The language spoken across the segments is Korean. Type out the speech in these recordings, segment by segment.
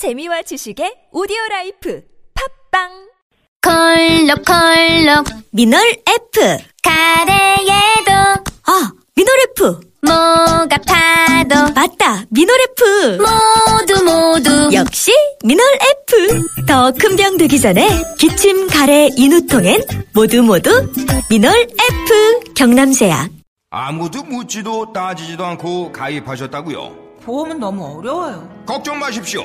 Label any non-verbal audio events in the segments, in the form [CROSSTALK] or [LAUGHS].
재미와 지식의 오디오 라이프 팟빵 콜록콜록 미놀 F. 가래에도 아, 미놀 F. 목 아파도 맞다, 미놀 F. 모두 모두 역시 미놀 F. 더 큰 병 되기 전에 기침, 가래, 인후통엔 모두 모두 미놀 F. 경남제약. 아무도 묻지도 따지지도 않고 가입하셨다고요? 보험은 너무 어려워요. 걱정 마십시오.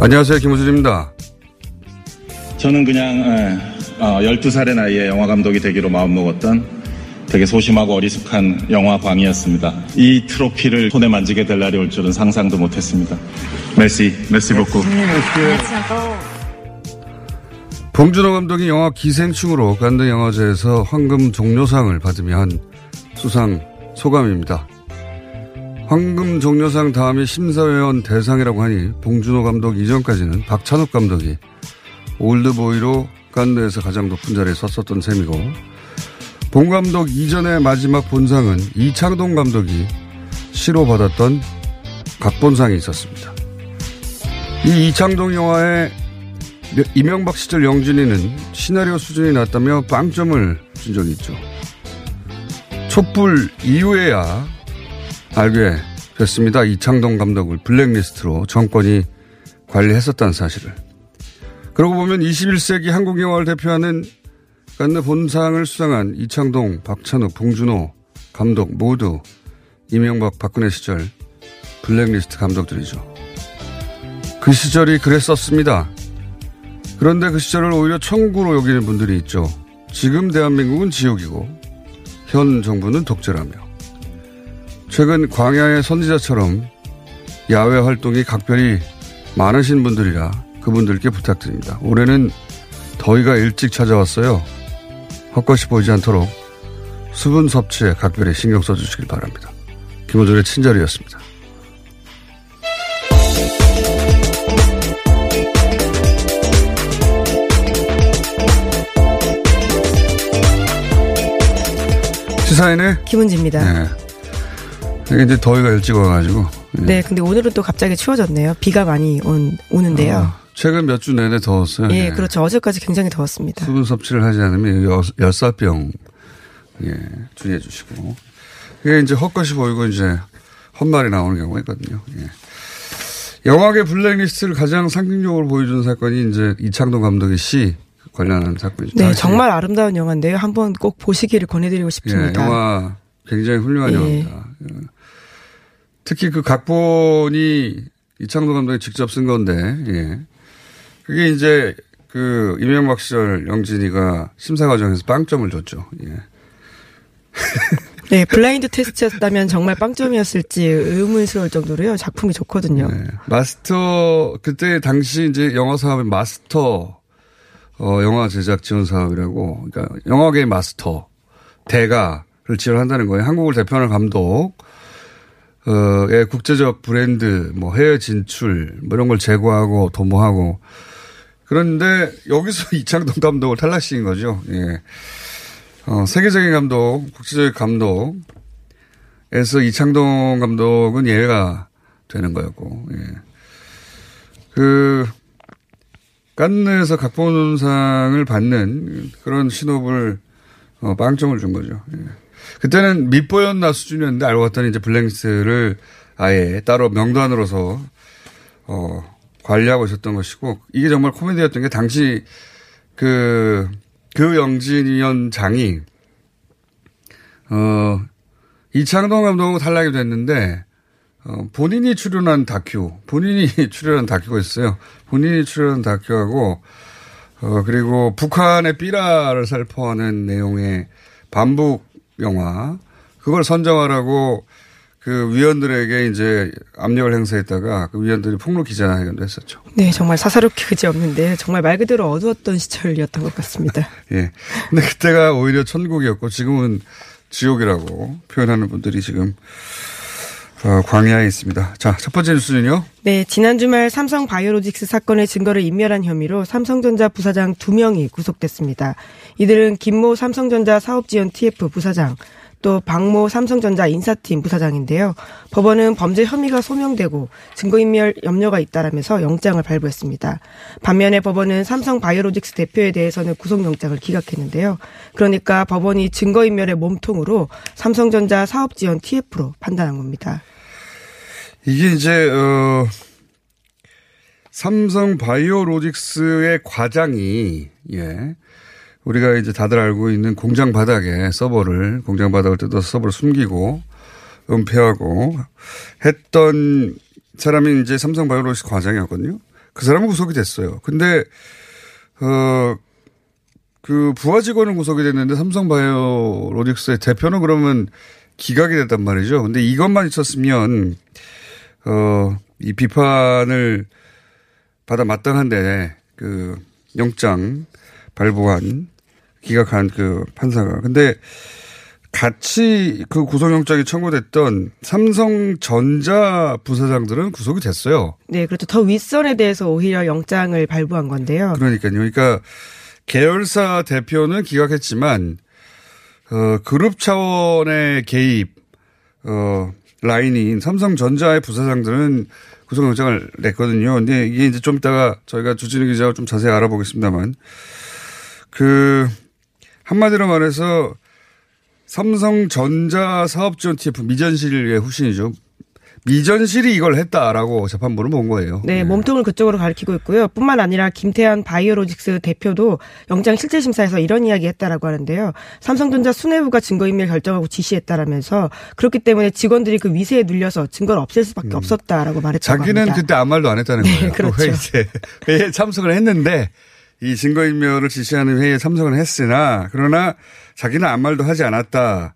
안녕하세요. 김호준입니다. 저는 그냥 에, 어, 12살의 나이에 영화 감독이 되기로 마음먹었던 되게 소심하고 어리숙한 영화광이었습니다. 이 트로피를 손에 만지게 될 날이 올 줄은 상상도 못했습니다. 메시, 메시 복구. 봉준호 감독이 영화 기생충으로 깐느 영화제에서 황금 종려상을 받으며 한 수상 소감입니다. 황금 종려상 다음에 심사위원 대상이라고 하니 봉준호 감독 이전까지는 박찬욱 감독이 올드보이로 깐느에서 가장 높은 자리에 섰었던 셈이고 봉 감독 이전의 마지막 본상은 이창동 감독이 시로 받았던 각본상이 있었습니다. 이 이창동 영화의 이명박 시절 영진이는 시나리오 수준이 낮다며 빵점을 준 적이 있죠. 촛불 이후에야 알게 됐습니다. 이창동 감독을 블랙리스트로 정권이 관리했었다는 사실을. 그러고 보면 21세기 한국 영화를 대표하는 깐느 본상을 수상한 이창동, 박찬욱, 봉준호 감독 모두 이명박 박근혜 시절 블랙리스트 감독들이죠. 그 시절이 그랬었습니다. 그런데 그 시절을 오히려 천국으로 여기는 분들이 있죠. 지금 대한민국은 지옥이고 현 정부는 독재라며. 최근 광야의 선지자처럼 야외 활동이 각별히 많으신 분들이라 그분들께 부탁드립니다. 올해는 더위가 일찍 찾아왔어요. 헛것이 보이지 않도록 수분 섭취에 각별히 신경 써주시길 바랍니다. 김호준의 친절이었습니다. 시사인의 김은지입니다. 네. 이제 더위가 일찍 와가지고. 예. 네, 근데 오늘은 또 갑자기 추워졌네요. 비가 많이 온, 오는데요. 아, 최근 몇 주 내내 더웠어요. 예, 예. 그렇죠. 어제까지 굉장히 더웠습니다. 수분 섭취를 하지 않으면 열- 열사병 예, 주의해 주시고. 이게 이제 헛것이 보이고 이제 헛말이 나오는 경우가 있거든요. 예. 영화계 블랙리스트를 가장 상징적으로 보여주는 사건이 이제 이창동 감독의 시 관련한 사건이죠. 네, 다시. 정말 아름다운 영화인데요. 한번 꼭 보시기를 권해드리고 예, 싶습니다. 영화 굉장히 훌륭한 예. 영화입니다. 예. 특히 그 각본이 이창동 감독이 직접 쓴 건데, 예. 그게 이제 그 이명박 시절 영진이가 심사 과정에서 빵점을 줬죠. 예. [LAUGHS] 네, 블라인드 테스트였다면 정말 빵점이었을지 의문스러울 정도로요. 작품이 좋거든요. 네. 마스터 그때 당시 이제 영화 사업의 마스터 어 영화 제작 지원 사업이라고 그러니까 영화계의 마스터 대가를 지원한다는 거예요. 한국을 대표하는 감독 어의 국제적 브랜드 뭐 해외 진출 뭐 이런 걸 제고하고 도모하고 그런데 여기서 [LAUGHS] 이창동 감독을 탈락시킨 거죠. 예. 어, 세계적인 감독, 국제적 감독에서 이창동 감독은 예외가 되는 거였고, 예. 그 깐느에서 각본상을 받는 그런 신호를 어, 빵점을 준 거죠. 예. 그때는 밑보였나 수준이었는데 알고 봤더니 이제 블랙리스트를 아예 따로 명단으로서 어, 관리하고 있었던 것이고 이게 정말 코미디였던 게 당시 그, 그 영진 위원장이 어, 이창동 감독은 탈락이 됐는데 어, 본인이 출연한 다큐, 본인이 [LAUGHS] 출연한 다큐가 있어요. 본인이 출연한 다큐하고, 어, 그리고 북한의 삐라를 살포하는 내용의 반북 영화, 그걸 선정하라고 그 위원들에게 이제 압력을 행사했다가 그 위원들이 폭로 기자회견도 했었죠. 네, 정말 사사롭게 그지없는데 정말 말 그대로 어두웠던 시절이었던 것 같습니다. [LAUGHS] 예. 근데 그때가 오히려 천국이었고 지금은 지옥이라고 표현하는 분들이 지금 어, 광야에 있습니다. 자, 첫 번째 뉴스는요. 네, 지난 주말 삼성 바이오로직스 사건의 증거를 인멸한 혐의로 삼성전자 부사장 두 명이 구속됐습니다. 이들은 김모 삼성전자 사업지원 TF 부사장, 또 박모 삼성전자 인사팀 부사장인데요. 법원은 범죄 혐의가 소명되고 증거인멸 염려가 있다라면서 영장을 발부했습니다. 반면에 법원은 삼성 바이오로직스 대표에 대해서는 구속영장을 기각했는데요. 그러니까 법원이 증거인멸의 몸통으로 삼성전자 사업지원 TF로 판단한 겁니다. 이게 이제 어 삼성 바이오로직스의 과장이 예. 우리가 이제 다들 알고 있는 공장 바닥에 서버를 공장 바닥을 뜯어서 서버를 숨기고 은폐하고 했던 사람이 이제 삼성 바이오로직스 과장이었거든요. 그 사람은 구속이 됐어요. 근데 어 그 부하 직원은 구속이 됐는데 삼성 바이오로직스의 대표는 그러면 기각이 됐단 말이죠. 근데 이것만 있었으면 어, 이 비판을 받아 마땅한데, 그, 영장 발부한, 기각한 그 판사가. 근데 같이 그 구속영장이 청구됐던 삼성전자 부사장들은 구속이 됐어요. 네, 그렇죠. 더 윗선에 대해서 오히려 영장을 발부한 건데요. 그러니까요. 그러니까 계열사 대표는 기각했지만, 어, 그룹 차원의 개입, 어, 라인인 삼성전자의 부사장들은 구속영장을 냈거든요. 근데 이게 이제 좀 이따가 저희가 주진우 기자가 좀 자세히 알아보겠습니다만 그 한마디로 말해서 삼성전자 사업지원 TF 미전실의 후신이죠. 미전실이 이걸 했다라고 재판부를 본 거예요. 네, 몸통을 그쪽으로 가리키고 있고요. 뿐만 아니라 김태한 바이오로직스 대표도 영장 실질 심사에서 이런 이야기 했다라고 하는데요. 삼성전자 수뇌부가 증거인멸 결정하고 지시했다라면서 그렇기 때문에 직원들이 그 위세에 눌려서 증거를 없앨 수밖에 없었다라고 말했다고 자기는 합니다. 그때 아무 말도 안 했다는 네, 거예요. 그렇죠. 그 회의 때 회의에 참석을 했는데 이 증거인멸을 지시하는 회의에 참석을 했으나 그러나 자기는 아무 말도 하지 않았다.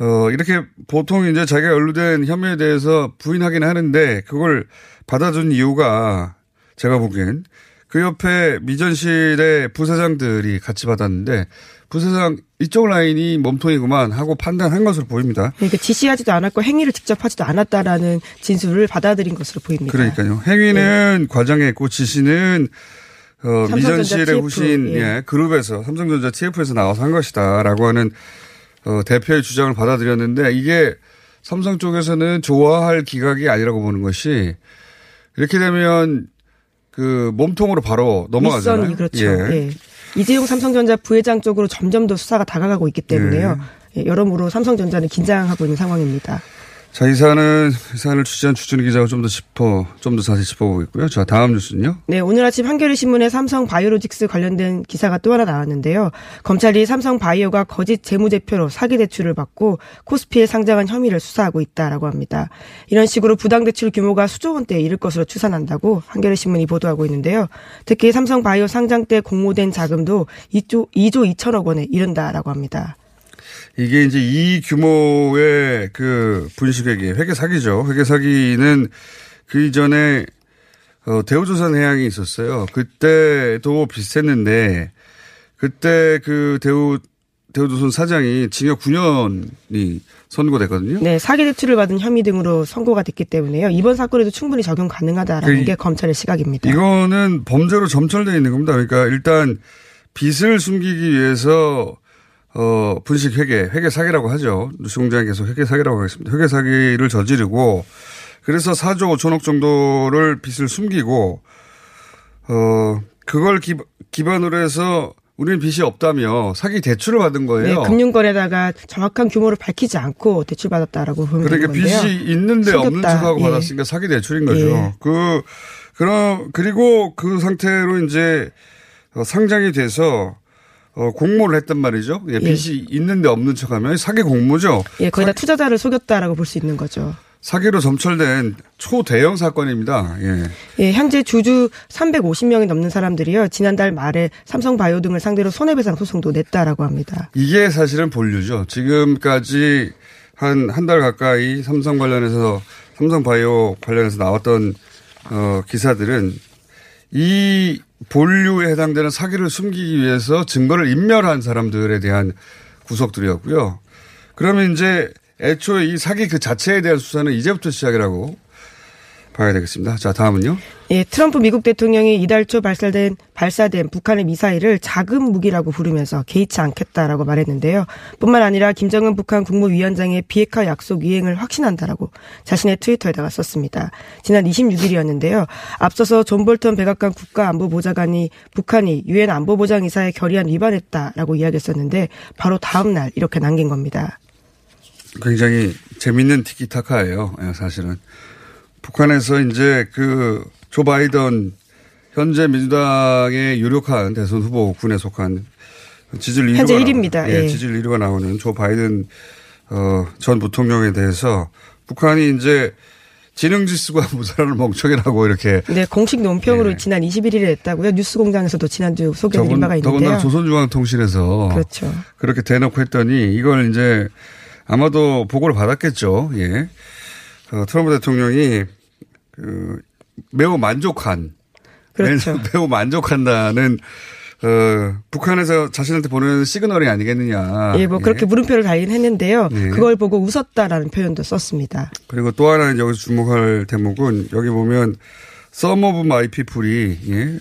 어, 이렇게 보통 이제 자기가 연루된 혐의에 대해서 부인하긴 하는데 그걸 받아준 이유가 제가 보기엔 그 옆에 미전실의 부사장들이 같이 받았는데 부사장 이쪽 라인이 몸통이구만 하고 판단한 것으로 보입니다. 네, 그 지시하지도 않았고 행위를 직접 하지도 않았다라는 진술을 받아들인 것으로 보입니다. 그러니까요. 행위는 과장했고 지시는 어, 미전실의 후신 예. 예, 그룹에서 삼성전자 TF에서 나와서 한 것이다라고 하는 어, 대표의 주장을 받아들였는데 이게 삼성 쪽에서는 좋아할 기각이 아니라고 보는 것이 이렇게 되면 그 몸통으로 바로 넘어가잖아요. 윗선이 그렇죠. 예. 예. 이재용 삼성전자 부회장 쪽으로 점점 더 수사가 다가가고 있기 때문에요. 예, 여러모로 삼성전자는 긴장하고 있는 상황입니다. 자, 이 사안은, 이 사안을 취재한 주준희 기자가 좀 더 짚어, 좀 더 자세히 짚어보겠고요. 자, 다음 뉴스는요. 네, 오늘 아침 한겨레 신문에 삼성 바이오로직스 관련된 기사가 또 하나 나왔는데요. 검찰이 삼성 바이오가 거짓 재무제표로 사기 대출을 받고 코스피에 상장한 혐의를 수사하고 있다라고 합니다. 이런 식으로 부당 대출 규모가 수조 원대에 이를 것으로 추산한다고 한겨레 신문이 보도하고 있는데요. 특히 삼성 바이오 상장 때 공모된 자금도 2조 2조 2천억 원에 이른다라고 합니다. 이게 이제 이 규모의 그 분식회계, 회계 사기죠. 회계 사기는 그 이전에 어, 대우조선 해양이 있었어요. 그때도 비슷했는데 그때 그 대우 대우조선 사장이 징역 9년이 선고됐거든요. 네, 사기 대출을 받은 혐의 등으로 선고가 됐기 때문에요. 이번 사건에도 충분히 적용 가능하다라는 그 게 검찰의 시각입니다. 이거는 범죄로 점철되어 있는 겁니다. 그러니까 일단 빚을 숨기기 위해서 어 분식 회계, 회계 사기라고 하죠. 누수공장에 계속 회계 사기라고 하겠습니다. 회계 사기를 저지르고 그래서 4조 5천억 정도를 빚을 숨기고 어 그걸 기, 기반으로 해서 우리는 빚이 없다며 사기 대출을 받은 네, 거예요. 금융거래다가 정확한 규모를 밝히지 않고 대출받았다라고 보면 그러니까 되는 건데요. 빚이 있는데 없는 속였다. 척하고 예. 받았으니까 사기 대출인 거죠. 예. 그 그럼 그리고 그 상태로 이제 어, 상장이 돼서 어, 공모를 했단 말이죠. 예, 빚이 있는데 없는 척하면 사기 공모죠. 예, 거기다 투자자를 속였다라고 볼 수 있는 거죠. 사기로 점철된 초대형 사건입니다. 예. 예, 현재 주주 350명이 넘는 사람들이요. 지난달 말에 삼성바이오 등을 상대로 손해배상 소송도 냈다라고 합니다. 이게 사실은 본류죠. 지금까지 한 한 달 가까이 삼성 관련해서 삼성바이오 관련해서 나왔던 어, 기사들은 이 본류에 해당되는 사기를 숨기기 위해서 증거를 인멸한 사람들에 대한 구속들이었고요. 그러면 이제 애초에 이 사기 그 자체에 대한 수사는 이제부터 시작이라고 봐야 되겠습니다. 자, 다음은요. 예, 트럼프 미국 대통령이 이달 초 발사된 발사된 북한의 미사일을 자금 무기라고 부르면서 개의치 않겠다라고 말했는데요. 뿐만 아니라 김정은 북한 국무위원장의 비핵화 약속 이행을 확신한다라고 자신의 트위터에다가 썼습니다. 지난 26일이었는데요. 앞서서 존 볼턴 백악관 국가안보보좌관이 북한이 유엔 안전보장이사회 결의안 위반했다라고 이야기했었는데 바로 다음 날 이렇게 남긴 겁니다. 굉장히 재밌는 티키타카예요. 예, 사실은. 북한에서 이제 그 조 바이든 현재 민주당의 유력한 대선 후보군에 속한 지지율 1위가 현재 1위입니다. 예, 예. 지지율 1위가 나오는 조 바이든 어, 전 부통령에 대해서 북한이 이제 지능 지수가 [LAUGHS] 모자라는 멍청이라고 이렇게 네, 공식 논평으로 예. 지난 21일에 했다고요. 뉴스공장에서도 지난주 소개드린 바가 있는데요. 더군다나 조선중앙통신에서 그렇죠. 그렇게 대놓고 했더니 이걸 이제 아마도 보고를 받았겠죠. 예. 어, 트럼프 대통령이 그 매우 만족한 그렇죠. [LAUGHS] 매우, 만족한다는 어, 북한에서 자신한테 보내는 시그널이 아니겠느냐. 예, 뭐 그렇게 물음표를 달긴 했는데요. 예. 그걸 보고 웃었다라는 표현도 썼습니다. 그리고 또 하나 여기서 주목할 대목은 여기 보면 some of my people이 예.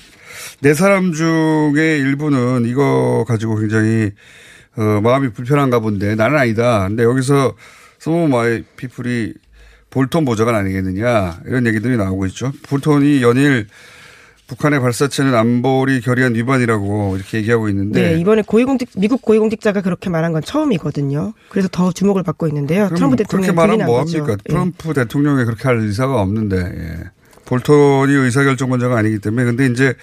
내 사람 중에 일부는 이거 가지고 굉장히 어, 마음이 불편한가 본데 나는 아니다. 근데 여기서 some of my people이 볼턴 보좌관 아니겠느냐 이런 얘기들이 나오고 있죠. 볼턴이 연일 북한의 발사체는 안보리 결의안 위반이라고 이렇게 얘기하고 있는데 네, 이번에 고위공직 미국 고위공직자가 그렇게 말한 건 처음이거든요. 그래서 더 주목을 받고 있는데요. 트럼프 그렇게 대통령이 말하면 뭐 합니까? 거죠. 예. 트럼프 대통령이 그렇게 할 의사가 없는데 예. 볼턴이 의사결정권자가 아니기 때문에 근데 이제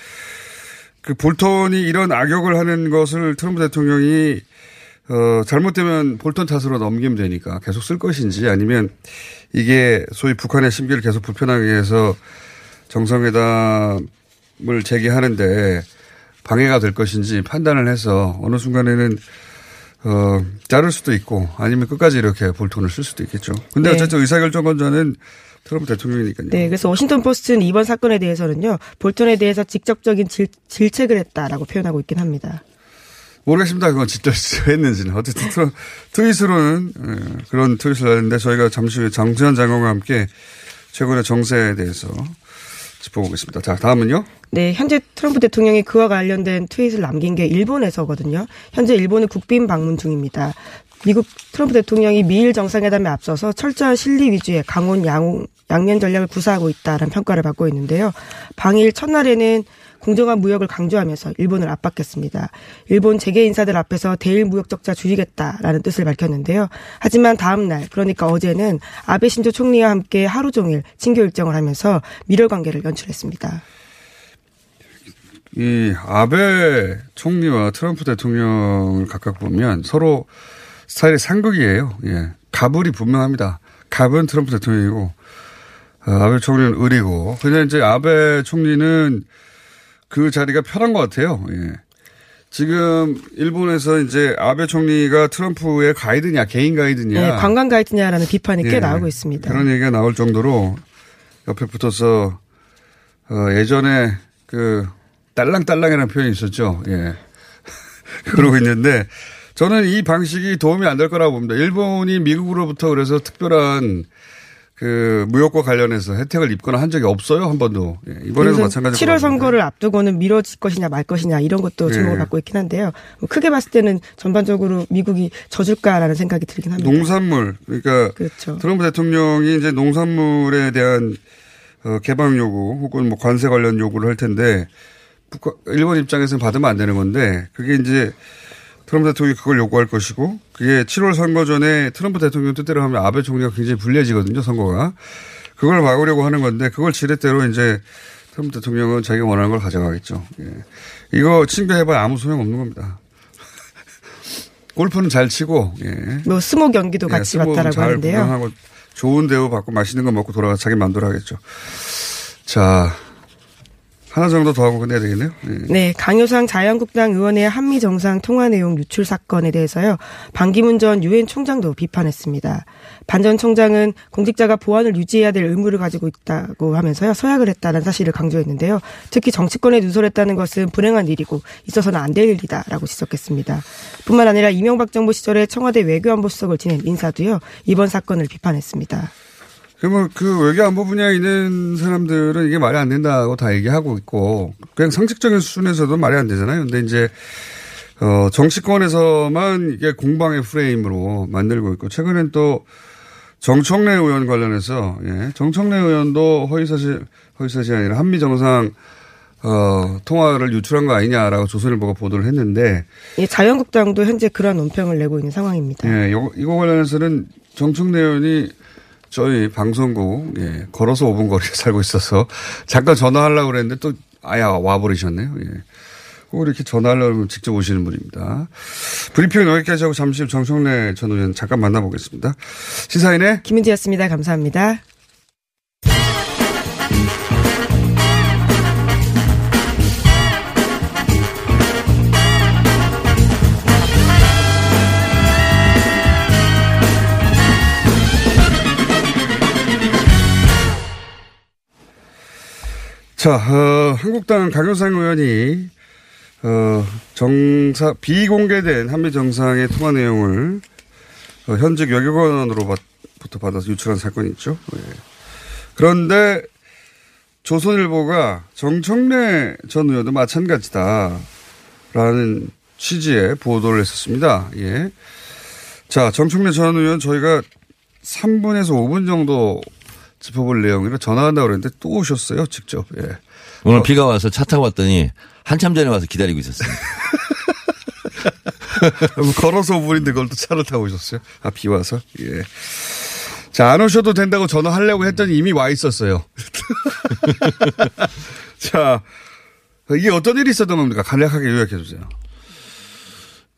그 볼턴이 이런 악역을 하는 것을 트럼프 대통령이 어, 잘못되면 볼턴 탓으로 넘기면 되니까 계속 쓸 것인지 아니면 이게 소위 북한의 심기를 계속 불편하게 해서 정상회담을 재개하는데 방해가 될 것인지 판단을 해서 어느 순간에는 어, 자를 수도 있고 아니면 끝까지 이렇게 볼턴을 쓸 수도 있겠죠. 근데 네. 어쨌든 의사결정권자는 트럼프 대통령이니까요. 네, 그래서 워싱턴 포스트는 이번 사건에 대해서는요, 볼턴에 대해서 직접적인 질, 질책을 했다라고 표현하고 있긴 합니다. 모르겠습니다. 그건 진짜 했는지는. 어쨌든 트- 트윗으로는 예, 그런 트윗을 했는데 저희가 잠시 후에 장수현 장관과 함께 최근의 정세에 대해서 짚어보겠습니다. 자, 다음은요. 네, 현재 트럼프 대통령이 그와 관련된 트윗을 남긴 게 일본에서거든요. 현재 일본은 국빈 방문 중입니다. 미국 트럼프 대통령이 미일 정상회담에 앞서서 철저한 실리 위주의 강원 양, 양면 전략을 구사하고 있다는 평가를 받고 있는데요. 방일 첫날에는 공정한 무역을 강조하면서 일본을 압박했습니다. 일본 재계 인사들 앞에서 대일 무역 적자 줄이겠다라는 뜻을 밝혔는데요. 하지만 다음 날, 그러니까 어제는 아베 신조 총리와 함께 하루 종일 친교 일정을 하면서 미러 관계를 연출했습니다. 이 아베 총리와 트럼프 대통령을 각각 보면 서로 스타일이 상극이에요. 예. 가불이 분명합니다. 갑은 트럼프 대통령이고 어, 아베 총리는 을이고. 근데 이제 아베 총리는 그 자리가 편한 것 같아요. 예. 지금 일본에서 이제 아베 총리가 트럼프의 가이드냐 개인 가이드냐 네, 관광 가이드냐라는 비판이 꽤 예. 나오고 있습니다. 그런 얘기가 나올 정도로 옆에 붙어서 어, 예전에 그 딸랑딸랑이라는 표현이 있었죠. 예. [LAUGHS] 그러고 있는데 저는 이 방식이 도움이 안 될 거라고 봅니다. 일본이 미국으로부터 그래서 특별한 그 무역과 관련해서 혜택을 입거나 한 적이 없어요 한 번도. 예, 이번에도 마찬가지로. 7월 선거를 앞두고는 미뤄질 것이냐 말 것이냐 이런 것도 주목을 예. 받고 있긴 한데요. 뭐 크게 봤을 때는 전반적으로 미국이 져줄까라는 생각이 들긴 합니다. 농산물 그러니까 그렇죠. 트럼프 대통령이 이제 농산물에 대한 어, 개방 요구 혹은 뭐 관세 관련 요구를 할 텐데 북한, 일본 입장에서는 받으면 안 되는 건데 그게 이제 트럼프 대통령이 그걸 요구할 것이고 그게 7월 선거 전에 트럼프 대통령 뜻대로 하면 아베 총리가 굉장히 불리해지거든요 선거가 그걸 막으려고 하는 건데 그걸 지렛대로 이제 트럼프 대통령은 자기가 원하는 걸 가져가겠죠. 예. 이거 친교해봐야 아무 소용 없는 겁니다. [LAUGHS] 골프는 잘 치고 예. 뭐 스모 경기도 같이 스모는 왔다라고 잘 하는데요. 좋은 대우 받고 맛있는 거 먹고 돌아가 자기 마음대로 하겠죠. 자 하나 정도 더 하고 끝내야 되겠네요. 예. 네, 강효상 자유한국당 의원의 한미 정상 통화 내용 유출 사건에 대해서요. 반기문 전 유엔 총장도 비판했습니다. 반 전 총장은 공직자가 보안을 유지해야 될 의무를 가지고 있다고 하면서요. 서약을 했다는 사실을 강조했는데요. 특히 정치권에 누설했다는 것은 불행한 일이고 있어서는 안 될 일이다라고 지적했습니다. 뿐만 아니라 이명박 정부 시절에 청와대 외교안보수석을 지낸 인사도요. 이번 사건을 비판했습니다. 그러면 그 외교안보 분야에 있는 사람들은 이게 말이 안 된다고 다 얘기하고 있고 그냥 상식적인 수준에서도 말이 안 되잖아요. 근데 이제 어 정치권에서만 이게 공방의 프레임으로 만들고 있고 최근엔 또 정청래 의원 관련해서 예, 정청래 의원도 허위사실 허위사실이 아니라 한미 정상 어 통화를 유출한 거 아니냐라고 조선일보가 보도를 했는데 예, 자유한국당도 현재 그러한 논평을 내고 있는 상황입니다. 예, 이거, 이거 관련해서는 정청래 의원이 저희 방송국, 예, 걸어서 5분 거리에 [LAUGHS] 살고 있어서 잠깐 전화하려고 그랬는데 또 아예 와버리셨네요. 예. 꼭 이렇게 전화하려면 직접 오시는 분입니다. 브리핑은 여기까지 하고 잠시 후 정청래 전 의원 잠깐 만나보겠습니다. 시사인의 김은지였습니다. 감사합니다. 자, 어, 한국당 강효상 의원이 어, 정사 비공개된 한미 정상의 통화 내용을 어, 현직 외교관으로부터 받아서 유출한 사건이 있죠. 예. 그런데 조선일보가 정청래 전 의원도 마찬가지다라는 취지의 보도를 했었습니다. 예. 자, 정청래 전 의원 저희가 3분에서 5분 정도 짚어볼 내용이라 전화한다고 그랬는데 또 오셨어요, 직접. 예. 오늘 비가 와서 차 타고 왔더니 한참 전에 와서 기다리고 있었어요. [LAUGHS] 걸어서 5분인데 그걸 또 차를 타고 오셨어요? 아, 비 와서? 예. 자, 안 오셔도 된다고 전화하려고 했더니 이미 와 있었어요. [LAUGHS] 자, 이게 어떤 일이 있었던 겁니까? 간략하게 요약해 주세요.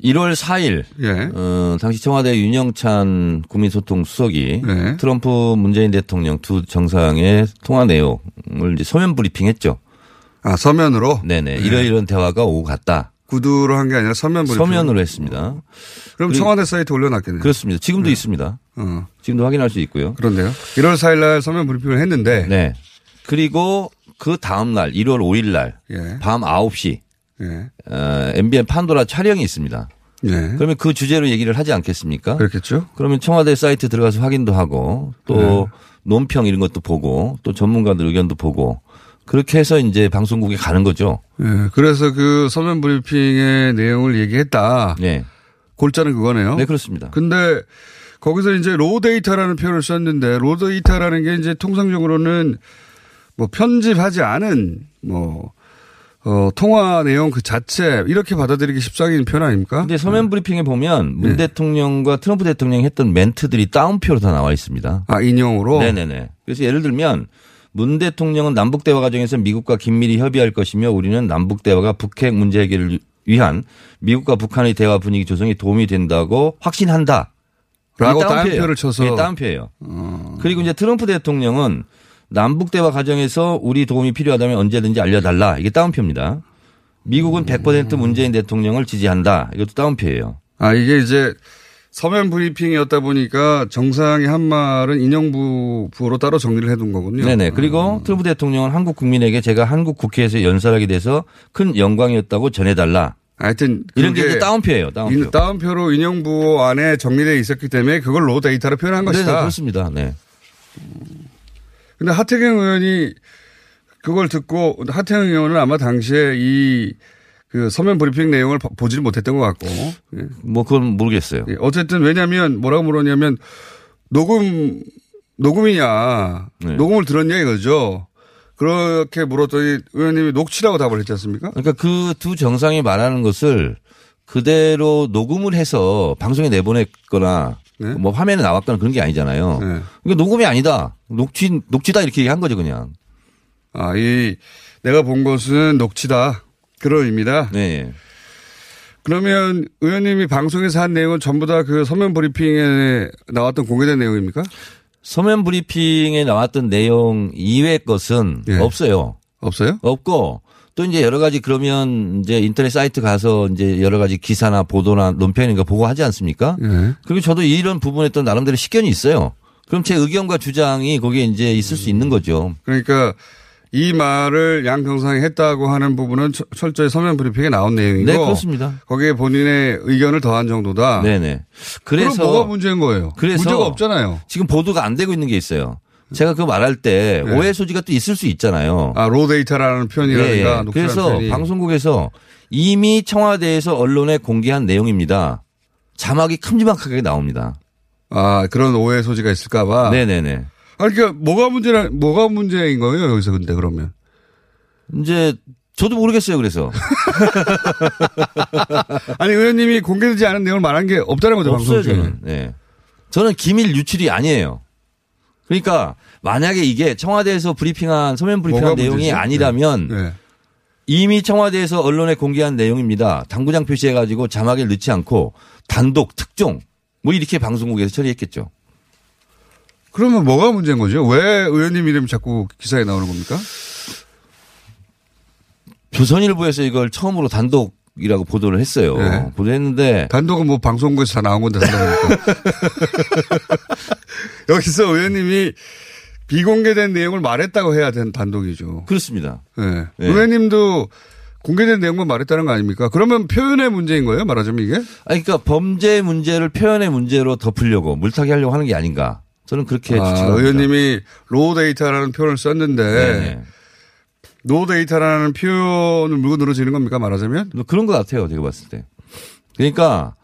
1월 4일 예. 어, 당시 청와대 윤영찬 국민소통 수석이 네. 트럼프 문재인 대통령 두 정상의 통화 내용을 이제 서면 브리핑했죠. 아, 서면으로? 네네. 이러이런 대화가 오고 갔다. 구두로 한 게 아니라 서면 브리핑. 서면으로 했습니다. 그럼 청와대 사이트 올려놨겠네요. 그렇습니다. 지금도 있습니다. 어, 지금도 확인할 수 있고요. 그런데요. 1월 4일 날 서면 브리핑을 했는데. 네. 그리고 그 다음 날 1월 5일 날 예. 밤 9시 예. 어, MBN 판도라 촬영이 있습니다. 예. 그러면 그 주제로 얘기를 하지 않겠습니까? 그렇겠죠. 그러면 청와대 사이트 들어가서 확인도 하고 또 네. 논평 이런 것도 보고 또 전문가들 의견도 보고 그렇게 해서 이제 방송국에 가는 거죠. 예. 그래서 그 서면 브리핑의 내용을 얘기했다. 네. 골자는 그거네요. 네, 그렇습니다. 근데 거기서 이제 raw data라는 표현을 썼는데 raw data라는 게 이제 통상적으로는 뭐 편집하지 않은 뭐 어, 통화 내용 그 자체 이렇게 받아들이기 십상인 표현 아닙니까? 근데 서면 브리핑에 보면 문 네. 대통령과 트럼프 대통령이 했던 멘트들이 다운표로 다 나와 있습니다. 아 인용으로. 네네네. 그래서 예를 들면 문 대통령은 남북 대화 과정에서 미국과 긴밀히 협의할 것이며 우리는 남북 대화가 북핵 문제 해결을 위한 미국과 북한의 대화 분위기 조성에 도움이 된다고 확신한다. 라고. 다운표를 쳐서. 어. 네, 다운표예요. 그리고 이제 트럼프 대통령은 남북 대화 과정에서 우리 도움이 필요하다면 언제든지 알려달라. 이게 다운표입니다. 미국은 100% 문재인 대통령을 지지한다. 이것도 다운표예요. 아 이게 이제 서면 브리핑이었다 보니까 정상이 한 말은 인용부 부로 따로 정리를 해둔 거군요. 네네. 그리고 트럼프 대통령은 한국 국민에게 제가 한국 국회에서 연설하게 돼서 큰 영광이었다고 전해달라. 하여튼 이런 게 그게 이제 다운표예요. 다운표. 이 다운표로 인용부 안에 정리되어 있었기 때문에 그걸 로 데이터로 표현한 네, 것이다. 네, 그렇습니다. 네. 근데 하태경 의원이 그걸 듣고 하태경 의원은 아마 당시에 이 그 서면 브리핑 내용을 보- 보지를 못했던 것 같고. 예. 뭐 그건 모르겠어요. 예, 어쨌든 왜냐하면 뭐라고 물었냐면 녹음 녹음이냐 네. 녹음을 들었냐 이거죠. 그렇게 물었더니 의원님이 녹취라고 답을 했지 않습니까? 그러니까 그 두 정상이 말하는 것을 그대로 녹음을 해서 방송에 내보냈거나 네. 뭐 화면에 나왔거나 그런 게 아니잖아요. 네. 그러니까 녹음이 아니다. 녹취 녹취다 이렇게 얘기한 거죠 그냥. 아, 이 내가 본 것은 녹취다. 그런 의미다. 네. 그러면 의원님이 방송에서 한 내용은 전부 다 그 서면 브리핑에 나왔던 공개된 내용입니까? 서면 브리핑에 나왔던 내용 이외의 것은 예. 없어요. 없어요? 없고 또 이제 여러 가지 그러면 이제 인터넷 사이트 가서 이제 여러 가지 기사나 보도나 논평인가 보고 하지 않습니까? 예. 그리고 저도 이런 부분에 또 나름대로 식견이 있어요. 그럼 제 의견과 주장이 거기에 이제 있을 수 있는 거죠. 그러니까 이 말을 양 정상이 했다고 하는 부분은 철- 철저히 서면 브리핑에 나온 내용이고 네, 그렇습니다. 거기에 본인의 의견을 더한 정도다. 네네. 그럼 그래서 뭐가 문제인 거예요? 그래서 문제가 없잖아요. 지금 보도가 안 되고 있는 게 있어요. 제가 그거 말할 때 네. 오해 소지가 또 있을 수 있잖아요. 아, raw data라는 표현이라든가. 녹취라는 그래서 표현이. 방송국에서 이미 청와대에서 언론에 공개한 내용입니다. 자막이 큼지막하게 나옵니다. 아, 그런 오해 소지가 있을까봐. 네네네. 아, 그러니까 뭐가 문제라, 뭐가 문제인 거예요, 여기서 근데 그러면. 이제 저도 모르겠어요. 그래서 [LAUGHS] 아니, 의원님이 공개되지 않은 내용을 말한 게 없다는 거죠, 방송. 중에. 저는. 네. 저는 기밀 유출이 아니에요. 그러니까 만약에 이게 청와대에서 브리핑한 서면 브리핑한 내용이 문제지? 아니라면 네. 이미 청와대에서 언론에 공개한 내용입니다. 당구장 표시해가지고 자막을 넣지 않고 단독 특종 뭐 이렇게 방송국에서 처리했겠죠. 그러면 뭐가 문제인 거죠? 왜 의원님 이름이 자꾸 기사에 나오는 겁니까? 조선일보에서 이걸 처음으로 단독 이라고 보도를 했어요. 네. 보도했는데 단독은 뭐 방송국에서 다 나온 건데 단독이니까. [LAUGHS] 여기서 의원님이 비공개된 내용을 말했다고 해야 되는 단독이죠. 그렇습니다. 네. 네. 의원님도 공개된 내용만 말했다는 거 아닙니까? 그러면 표현의 문제인 거예요? 말하자면 이게? 아니, 그러니까 범죄 문제를 표현의 문제로 덮으려고 물타기 하려고 하는 게 아닌가. 저는 그렇게 아. 의원님이 raw data라는 표현을 썼는데 네. raw data라는 표현을 물고 늘어지는 겁니까? 말하자면? 뭐 그런 것 같아요. 제가 봤을 때. 그러니까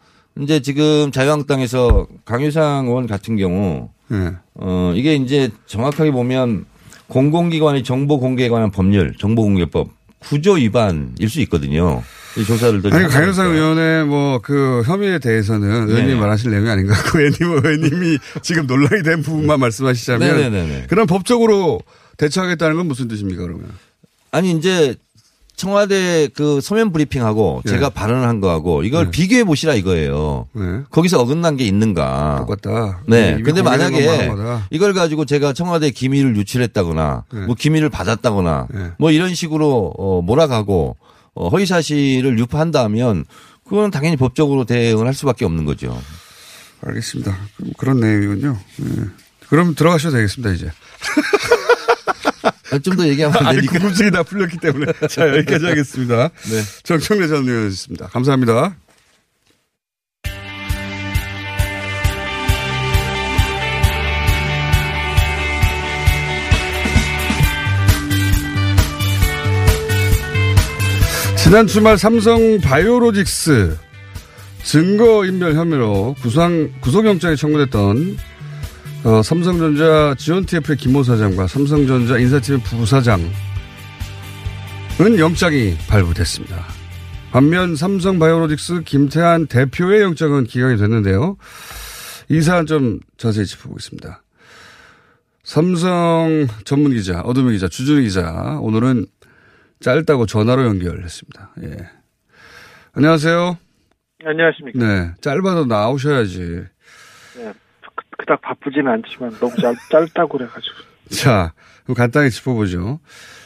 이제 지금 자유한국당에서 강효상 의원 같은 경우 네. 어 이게 이제 정확하게 보면 공공기관의 정보 공개에 관한 법률, 정보공개법 구조 위반일 수 있거든요. 이 조사를 더 아니, 보니까. 의원의 뭐 그 혐의에 대해서는 의원님이 네. 말하실 내용이 아닌가. 그 의원님은 의원님이 지금 논란이 된 부분만 말씀하시자면. 네네네네. 그럼 법적으로 대처하겠다는 건 무슨 뜻입니까, 그러면? 아니 이제 청와대 그 서면 브리핑하고 네. 제가 발언을 한 거하고 이걸 네. 비교해 보시라 이거예요. 네. 거기서 어긋난 게 있는가. 똑같다. 네. 근데 만약에. 이걸 가지고 제가 청와대 기밀을 유출했다거나 네. 뭐 기밀을 받았다거나 네. 뭐 이런 식으로 어 몰아가고 어 허위 사실을 유포한다면 그건 당연히 법적으로 대응을 할 수밖에 없는 거죠. 알겠습니다. 그럼 그런 내용이군요. 네. 그럼 들어가셔도 되겠습니다, 이제. [LAUGHS] 좀 더 얘기하면 안 아니, 되니까. 궁금증이 다 풀렸기 때문에. [LAUGHS] 자, 여기까지 하겠습니다. 네. 정청래 전 의원이었습니다. 감사합니다. 지난 주말 삼성 바이오로직스 증거인멸 혐의로 구상, 구속영장이 청구됐던 어, 삼성전자 지원TF의 김모 사장과 삼성전자 인사팀의 부사장은 영장이 발부됐습니다. 반면 삼성바이오로직스 김태한 대표의 영장은 기각이 됐는데요. 이 사안 좀 자세히 짚어보겠습니다. 삼성 전문 기자, 어둠의 기자, 주준희 기자, 오늘은 짧다고 전화로 연결했습니다. 예. 안녕하세요. 안녕하십니까. 네. 짧아도 나오셔야지. 네, 그- 그닥 바쁘지는 않지만 너무 짧, 짧다고 그래가지고. 자, 간단히 짚어보죠.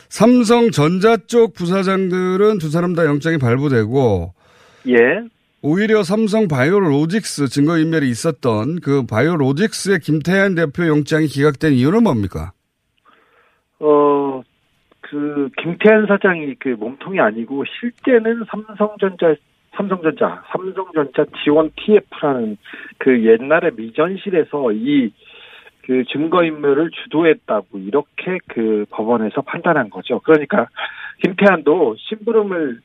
삼성전자 쪽 부사장들은 두 사람 다 영장이 발부되고, 예. 오히려 삼성 바이오로직스 증거인멸이 있었던 그 바이오로직스의 김태한 대표 영장이 기각된 이유는 뭡니까? 어, 그, 김태한 사장이 그 몸통이 아니고, 실제는 삼성전자, 삼성전자, 삼성전자 지원 TF라는 그 옛날에 미전실에서 이, 그 증거인멸을 주도했다고 이렇게 그 법원에서 판단한 거죠. 그러니까 김태환도 심부름을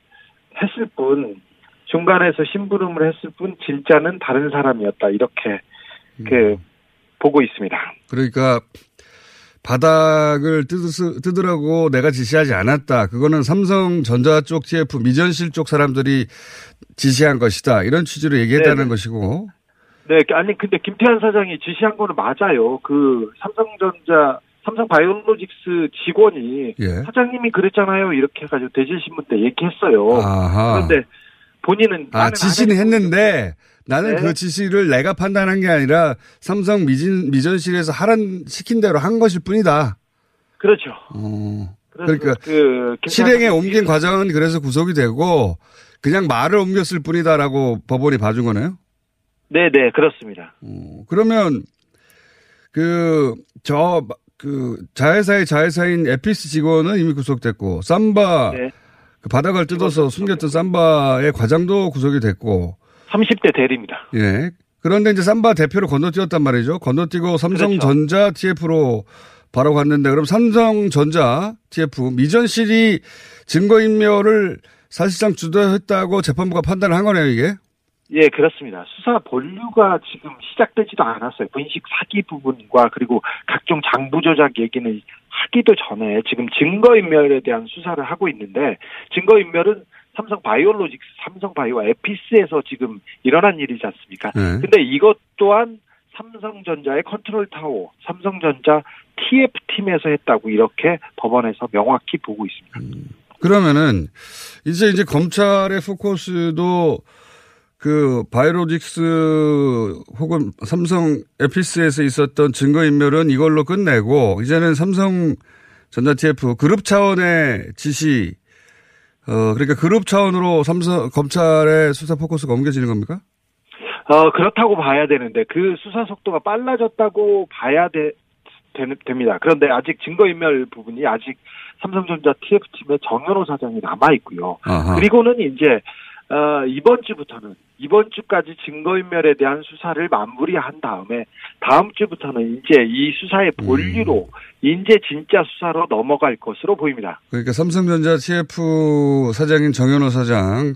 했을 뿐 중간에서 심부름을 했을 뿐 진짜는 다른 사람이었다 이렇게 그 보고 있습니다. 그러니까 바닥을 뜯으, 뜯으라고 내가 지시하지 않았다. 그거는 삼성전자 쪽 TF 미전실 쪽 사람들이 지시한 것이다. 이런 취지로 얘기했다는 네네. 것이고. 네, 아니 근데 김태환 사장이 지시한 거는 맞아요. 그 삼성전자 삼성 바이오로직스 직원이 예. 사장님이 그랬잖아요. 이렇게 해가지고 대질신문 때 얘기했어요. 아하. 그런데 본인은 아, 지시는 했는데 나는 네. 그 지시를 내가 판단한 게 아니라 삼성 미진, 미전실에서 하란, 시킨 대로 한 것일 뿐이다. 그렇죠. 어. 그러니까 그 실행에 옮긴 과정은 그래서 구속이 되고 그냥 말을 옮겼을 뿐이다라고 법원이 봐준 거네요. 네, 네, 그렇습니다. 어, 그러면 그 저 그 자회사의 자회사인 에피스 직원은 이미 구속됐고 삼바 네. 그 바닥을 뜯어서 숨겼던 삼바의 과장도 구속이 됐고 30대 대리입니다. 예. 그런데 이제 삼바 대표로 건너뛰었단 말이죠. 건너뛰고 삼성전자 TF로 바로 갔는데 그럼 삼성전자 TF 미전실이 증거인멸을 사실상 주도했다고 재판부가 판단을 한 거네요, 이게. 예, 그렇습니다. 수사 본류가 지금 시작되지도 않았어요. 분식 사기 부분과 그리고 각종 장부 조작 얘기는 하기도 전에 지금 증거인멸에 대한 수사를 하고 있는데 증거인멸은 삼성 바이오로직스, 삼성 바이오 에피스에서 지금 일어난 일이지 않습니까? 네. 근데 이것 또한 삼성전자의 컨트롤 타워, 삼성전자 TF팀에서 했다고 이렇게 법원에서 명확히 보고 있습니다. 그러면은 이제 이제 검찰의 포커스도 그 바이오로직스 혹은 삼성 에피스에서 있었던 증거인멸은 이걸로 끝내고 이제는 삼성 전자 TF 그룹 차원의 지시 어 그러니까 그룹 차원으로 삼성 검찰의 수사 포커스가 옮겨지는 겁니까? 어, 그렇다고 봐야 되는데 그 수사 속도가 빨라졌다고 봐야 돼, 되, 됩니다. 그런데 아직 증거인멸 부분이 아직 삼성전자 TF팀의 정현호 사장이 남아 있고요. 아하. 그리고는 이제 어, 이번 주부터는 이번 주까지 증거인멸에 대한 수사를 마무리한 다음에 다음 주부터는 이제 이 수사의 본류로 이제 진짜 수사로 넘어갈 것으로 보입니다. 그러니까 삼성전자 TF 사장인 정현호 사장,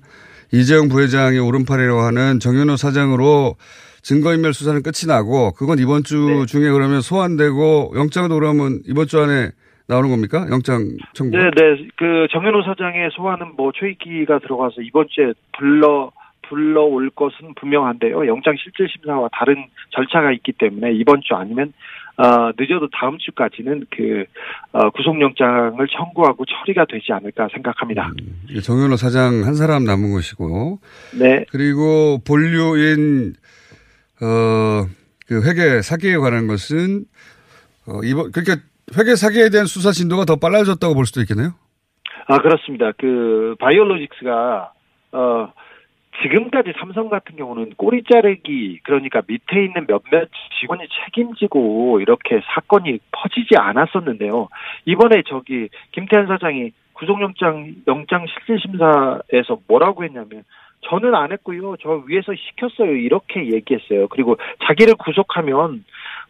이재용 부회장의 오른팔이라고 하는 정현호 사장으로 증거인멸 수사는 끝이 나고 그건 이번 주 중에 그러면 소환되고 영장도 그러면 이번 주 안에 나오는 겁니까? 영장 청구. 네, 네. 그 정현호 사장의 소환은 뭐 초익기가 들어가서 이번 주에 불러 불러올 것은 분명한데요. 영장 실질 심사와 다른 절차가 있기 때문에 이번 주 아니면 어, 늦어도 다음 주까지는 그 어, 구속영장을 청구하고 처리가 되지 않을까 생각합니다. 정현호 사장 한 사람 남은 것이고. 네. 그리고 본류인 어 그 회계 사기에 관한 것은 어 이번 그러니까 회계 사기에 대한 수사 진도가 더 빨라졌다고 볼 수도 있겠네요. 아 그렇습니다. 그 바이오로직스가 어 지금까지 삼성 같은 경우는 꼬리 자르기 그러니까 밑에 있는 몇몇 직원이 책임지고 이렇게 사건이 퍼지지 않았었는데요. 이번에 저기 김태현 사장이 구속영장 영장 실질심사에서 뭐라고 했냐면 저는 안 했고요. 저 위에서 시켰어요. 이렇게 얘기했어요. 그리고 자기를 구속하면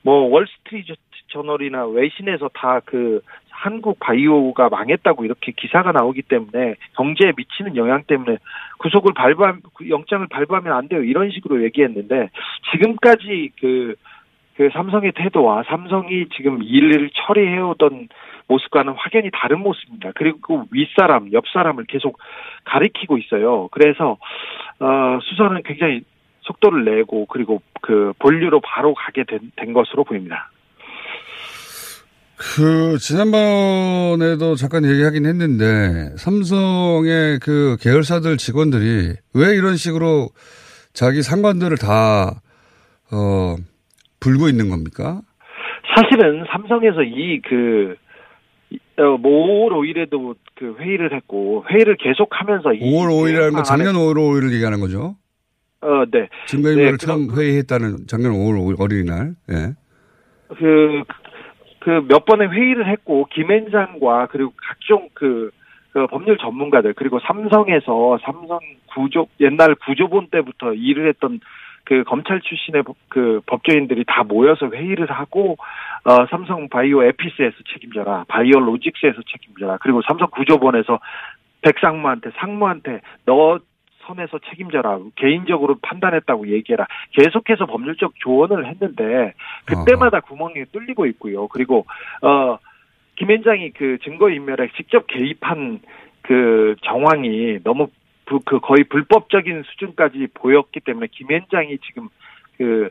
뭐 월스트리트 저널이나 외신에서 다 그 한국 바이오가 망했다고 이렇게 기사가 나오기 때문에 경제에 미치는 영향 때문에 구속을 발부하 영장을 발부하면 안 돼요. 이런 식으로 얘기했는데 지금까지 그, 그 삼성의 태도와 삼성이 지금 일을 처리해오던 모습과는 확연히 다른 모습입니다. 그리고 윗사람, 옆사람을 계속 가리키고 있어요. 그래서, 어, 수사는 굉장히 속도를 내고 그리고 그 본류로 바로 가게 된, 된 것으로 보입니다. 그 지난번에도 잠깐 얘기하긴 했는데 삼성의 그 계열사들 직원들이 왜 이런 식으로 자기 상관들을 다 어, 불고 있는 겁니까? 사실은 삼성에서 이그 어, 뭐 5월 5일에도 그 회의를 했고 회의를 계속하면서 5월 5일이라는 건 작년 5월 5일을 얘기하는 거죠. 어, 네. 증거인멸을 네, 처음 회의했다는 작년 5월 5일 어린이날. 예. 그, 그 몇 번의 회의를 했고, 김앤장과 그리고 각종 그, 그 법률 전문가들, 그리고 삼성에서 삼성 구조, 옛날 구조본 때부터 일을 했던 그그 검찰 출신의 법- 그 법조인들이 다 모여서 회의를 하고 어 삼성 바이오 에피스에서 책임져라, 바이오 로직스에서 책임져라, 그리고 삼성 구조본에서 백상무한테 상무한테 너 선에서 책임져라. 개인적으로 판단했다고 얘기해라. 계속해서 법률적 조언을 했는데 그때마다 구멍이 뚫리고 있고요. 그리고 어 김현장이 그 증거 인멸에 직접 개입한 그 정황이 너무 부- 그 거의 불법적인 수준까지 보였기 때문에 김현장이 지금 그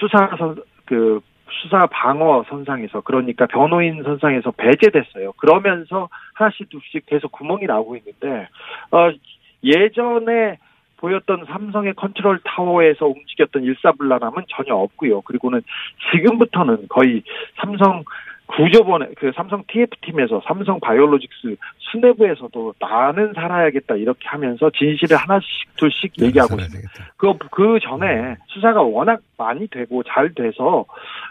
수사 선 그 수사 방어 선상에서 그러니까 변호인 선상에서 배제됐어요. 그러면서 하나씩 둘씩 계속 구멍이 나오고 있는데 어 예전에 보였던 삼성의 컨트롤 타워에서 움직였던 일사불란함은 전혀 없고요. 그리고는 지금부터는 거의 삼성 구조본에 그 삼성 TF팀에서 삼성 바이오로직스 수뇌부에서도 나는 살아야겠다 이렇게 하면서 진실을 하나씩 둘씩 얘기하고 있습니다. 그, 그 전에 수사가 워낙 많이 되고 잘 돼서,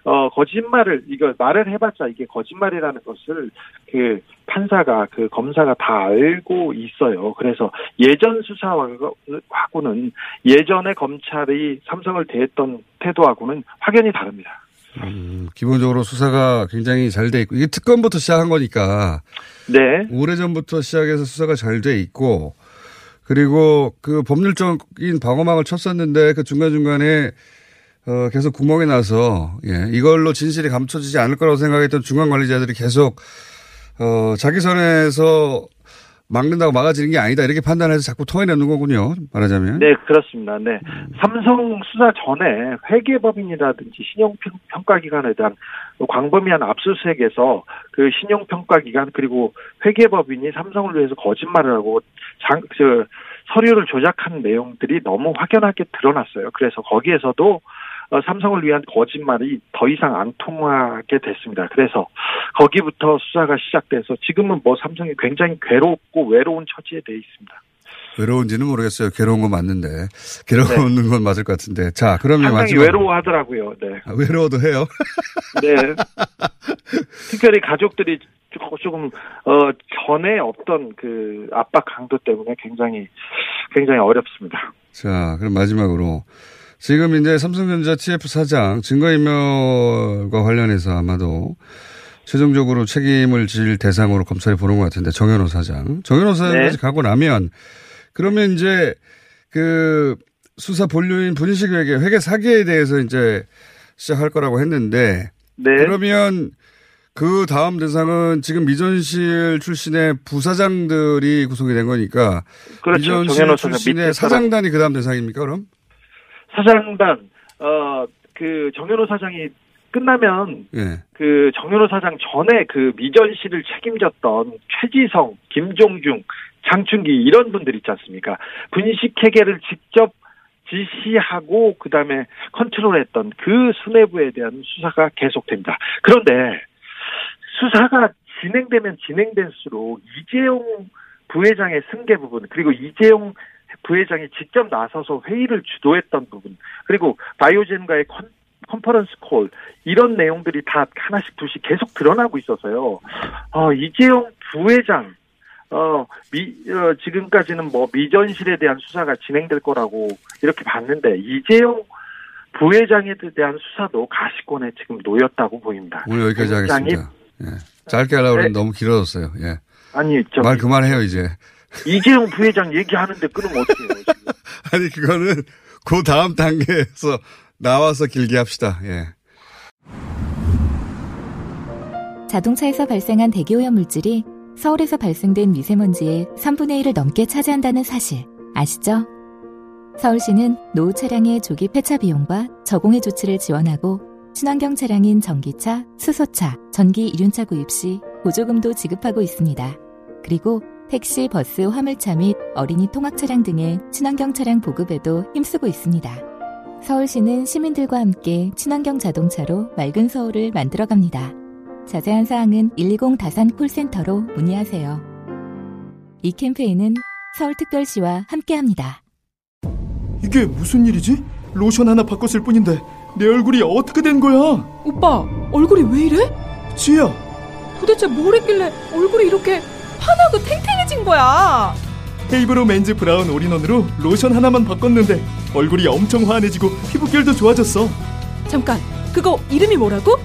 어, 거짓말을, 이거 말을 해봤자 이게 거짓말이라는 것을 그 판사가, 그 검사가 다 알고 있어요. 그래서 예전 수사하고는 예전에 검찰이 삼성을 대했던 태도하고는 확연히 다릅니다. 음, 기본적으로 수사가 굉장히 잘 돼 있고 이게 특검부터 시작한 거니까 네. 오래 전부터 시작해서 수사가 잘 돼 있고 그리고 그 법률적인 방어막을 쳤었는데 그 중간 중간에 어, 계속 구멍이 나서 예, 이걸로 진실이 감춰지지 않을 거라고 생각했던 중간 관리자들이 계속 어, 자기 선에서 막는다고 막아지는 게 아니다 이렇게 판단해서 자꾸 통해내는 거군요. 말하자면. 네, 그렇습니다. 네. 삼성 수사 전에 회계법인이라든지 신용평가기관에 대한 광범위한 압수수색에서 그 신용평가기관 그리고 회계법인이 삼성을 위해서 거짓말을 하고 장, 저, 서류를 조작한 내용들이 너무 확연하게 드러났어요. 그래서 거기에서도 어, 삼성을 위한 거짓말이 더 이상 안 통하게 됐습니다. 그래서 거기부터 수사가 시작돼서 지금은 뭐 삼성이 굉장히 괴롭고 외로운 처지에 돼 있습니다. 외로운지는 모르겠어요. 괴로운 건 맞는데. 괴로운 건 맞을 것 같은데. 자, 그러면 상당히 마지막으로. 외로워하더라고요. 네. 아, 외로워도 해요. [LAUGHS] 네. 특별히 가족들이 조- 조금 어 전에 없던 그 압박 강도 때문에 굉장히 굉장히 어렵습니다. 자, 그럼 마지막으로. 지금 이제 삼성전자 TF 사장 증거인멸과 관련해서 아마도 최종적으로 책임을 질 대상으로 검찰이 보는 것 같은데 정현호 사장. 정현호 사장까지 네. 가고 나면 그러면 이제 그 수사 본류인 분식 회계 회계 사기에 대해서 이제 시작할 거라고 했는데 네. 그러면 그 다음 대상은 지금 미전실 출신의 부사장들이 구성이 된 거니까 그렇죠. 미전실 출신의 사장단이 그 다음 대상입니까 그럼? 사장단 어 그 정현호 사장이 끝나면 예. 그 정현호 사장 전에 그 미전시를 책임졌던 최지성, 김종중, 장충기 이런 분들 있지 않습니까? 분식 회계를 직접 지시하고 그다음에 컨트롤했던 그 수뇌부에 대한 수사가 계속됩니다. 그런데 수사가 진행되면 진행될수록 이재용 부회장의 승계 부분 그리고 이재용 부회장이 직접 나서서 회의를 주도했던 부분 그리고 바이오젠과의 컨, 컨퍼런스 콜 이런 내용들이 다 하나씩 둘씩 계속 드러나고 있어서요. 어, 이재용 부회장 어, 미, 어, 지금까지는 뭐 미전실에 대한 수사가 진행될 거라고 이렇게 봤는데 이재용 부회장에 대한 수사도 가시권에 지금 놓였다고 보입니다. 오늘 여기까지 하겠습니다. 예. 짧게 하려고 네. 너무 길어졌어요. 예. 아니 저말 그만해요 이제. 이재용 부회장 얘기하는데 끊으면 어떡해요 지금. [LAUGHS] 아니 그거는 그 다음 단계에서 나와서 길게 합시다. 예. 자동차에서 발생한 대기오염 물질이 서울에서 발생된 미세먼지의 3분의 1을 넘게 차지한다는 사실 아시죠? 서울시는 노후 차량의 조기 폐차 비용과 저공해 조치를 지원하고 친환경 차량인 전기차, 수소차, 전기 이륜차 구입 시 보조금도 지급하고 있습니다. 그리고 택시, 버스, 화물차 및 어린이 통학 차량 등의 친환경 차량 보급에도 힘쓰고 있습니다. 서울시는 시민들과 함께 친환경 자동차로 맑은 서울을 만들어갑니다. 자세한 사항은 120 다산 콜센터로 문의하세요. 이 캠페인은 서울특별시와 함께합니다. 이게 무슨 일이지? 로션 하나 바꿨을 뿐인데 내 얼굴이 어떻게 된 거야? 오빠, 얼굴이 왜 이래? 지혜야, 도대체 뭘 했길래 얼굴이 이렇게 환하고 탱탱해진 거야? 헤이브로 맨즈 브라운 all-in-one으로 로션 하나만 바꿨는데 얼굴이 엄청 환해지고 피부결도 좋아졌어. 잠깐, 그거 이름이 뭐라고?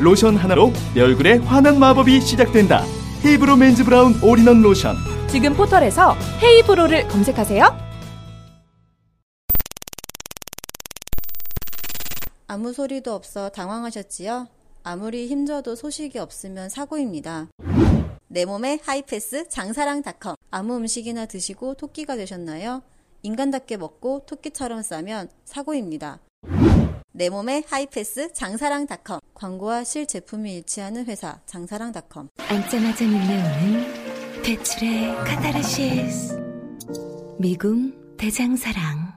로션 하나로 내 얼굴에 환한 마법이 시작된다. 헤이브로 맨즈 브라운 올인원 로션. 지금 포털에서 헤이브로를 검색하세요. 아무 소리도 없어 당황하셨지요? 아무리 힘줘도 소식이 없으면 사고입니다. 내 몸에 하이패스 장사랑닷컴 아무 음식이나 드시고 토끼가 되셨나요? 인간답게 먹고 토끼처럼 싸면 사고입니다. 내 몸에 하이패스 장사랑닷컴 광고와 실제품이 일치하는 회사 장사랑닷컴 앉자마자 밀려오는 배출의 카타르시스 미궁 대장사랑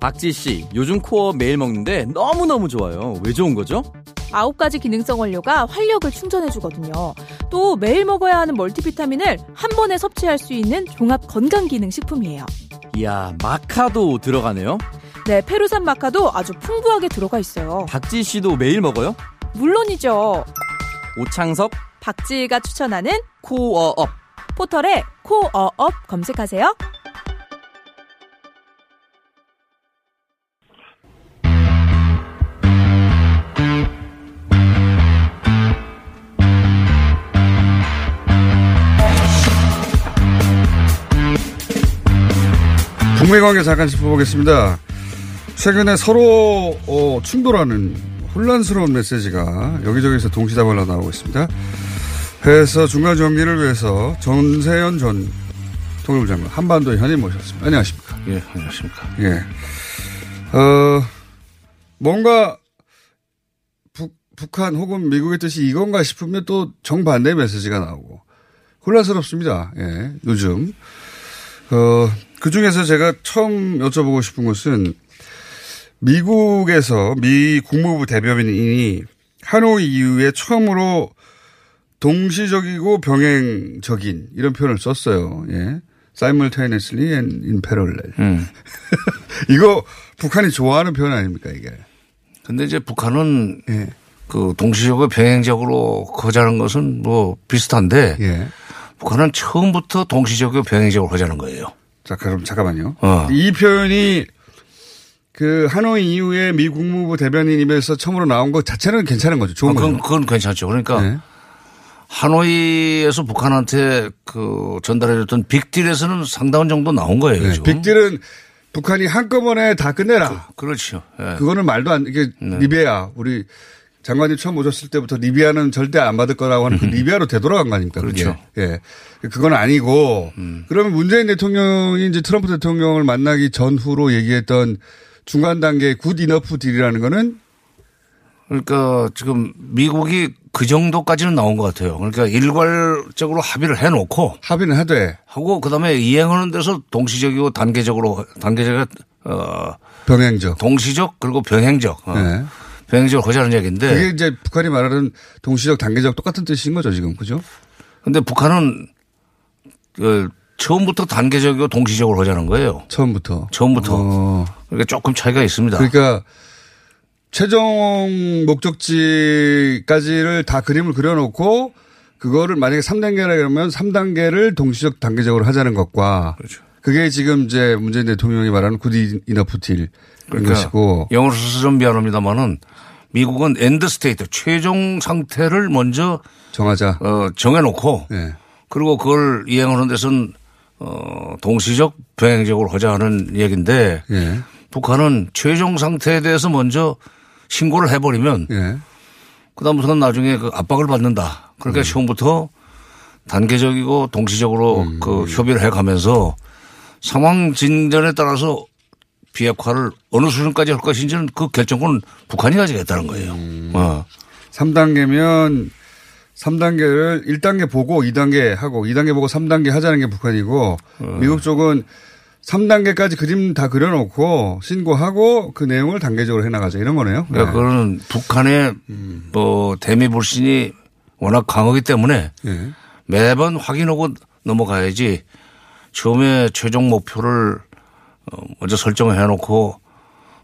박지희 씨, 요즘 코어업 매일 먹는데 너무너무 좋아요. 왜 좋은 거죠? 아홉 가지 기능성 원료가 활력을 충전해주거든요. 또 매일 먹어야 하는 멀티비타민을 한 번에 섭취할 수 있는 종합 건강기능식품이에요. 이야, 마카도 들어가네요. 네, 페루산 마카도 아주 풍부하게 들어가 있어요. 박지희 씨도 매일 먹어요? 물론이죠. 오창석, 박지희가 추천하는 코어업. 포털에 코어업 검색하세요. 북미 관계 잠깐 짚어보겠습니다. 최근에 서로 어, 충돌하는 혼란스러운 메시지가 여기저기서 동시다발로 나오고 있습니다. 해서 중간 정리를 위해서 전세현 전 통일부 장관 한반도 현임 모셨습니다. 안녕하십니까? 예, 안녕하십니까? 예. 어, 뭔가 북, 북한 혹은 미국의 뜻이 이건가 싶으면 또 정반대의 메시지가 나오고 혼란스럽습니다. 예, 요즘. 어, 그 중에서 제가 처음 여쭤보고 싶은 것은 미국에서 미 국무부 대변인이 하노이 이후에 처음으로 동시적이고 병행적인 이런 표현을 썼어요. 예. simultaneously and in parallel. 음. [LAUGHS] 이거 북한이 좋아하는 표현 아닙니까, 이게? 근데 이제 북한은 예. 그 동시적으로 병행적으로 거자는 것은 뭐 비슷한데 예. 북한은 처음부터 동시적으로 병행적으로 하자는 거예요. 자, 그럼 잠깐만요. 어. 이 표현이 그 하노이 이후에 미 국무부 대변인 입에서 처음으로 나온 것 자체는 괜찮은 거죠. 좋은 아, 그건, 거죠. 그건 괜찮죠. 그러니까 네. 하노이에서 북한한테 그 전달해줬던 빅딜에서는 상당한 정도 나온 거예요. 네. 빅딜은 북한이 한꺼번에 다 끝내라. 그, 렇죠 예. 그거는 말도 안, 이게 네. 리비아, 우리 장관님 처음 오셨을 때부터 리비아는 절대 안 받을 거라고 하는 그 리비아로 되돌아간 거 아닙니까? 그게? 그렇죠. 예. 그건 아니고, 그러면 문재인 대통령이 이제 트럼프 대통령을 만나기 전후로 얘기했던 중간 단계 good enough deal이라는 거는 그러니까 지금 미국이 그 정도까지는 나온 것 같아요. 그러니까 일괄적으로 합의를 해놓고 합의는 하되 하고 그다음에 이행하는 데서 동시적이고 단계적으로 단계적 어 병행적 동시적 그리고 병행적 어. 네. 병행적으로 하자는 얘기인데 그게 이제 북한이 말하는 동시적 단계적 똑같은 뜻인 거죠 지금 그죠? 근데 북한은 그 처음부터 단계적이고 동시적으로 하자는 거예요. 처음부터. 처음부터. 그러니까 조금 차이가 있습니다. 그러니까 최종 목적지까지를 다 그림을 그려놓고 그거를 만약에 3단계라 그러면 3단계를 동시적 단계적으로 하자는 것과 그렇죠. 그게 지금 이제 문재인 대통령이 말하는 good enough deal인 그러니까 것이고 영어로 써서 좀 미안합니다만은 미국은 end state 최종 상태를 먼저 정하자. 어, 정해놓고 네. 그리고 그걸 이행하는 데서는 어, 동시적 병행적으로 하자 하는 얘기인데 예. 북한은 최종 상태에 대해서 먼저 신고를 해버리면 예. 그다음부터는 나중에 그 압박을 받는다. 그러니까 처음부터 단계적이고 동시적으로 그 협의를 해가면서 상황 진전에 따라서 비핵화를 어느 수준까지 할 것인지는 그 결정권은 북한이 가지겠다는 거예요. 어. 3단계면 3단계를 1단계 보고 2단계 하고 2단계 보고 3단계 하자는 게 북한이고 미국 쪽은 3단계까지 그림 다 그려놓고 신고하고 그 내용을 단계적으로 해나가자 이런 거네요. 그러니까 그거는 북한의 뭐 대미 불신이 워낙 강하기 때문에 예. 매번 확인하고 넘어가야지 처음에 최종 목표를 어, 먼저 설정을 해놓고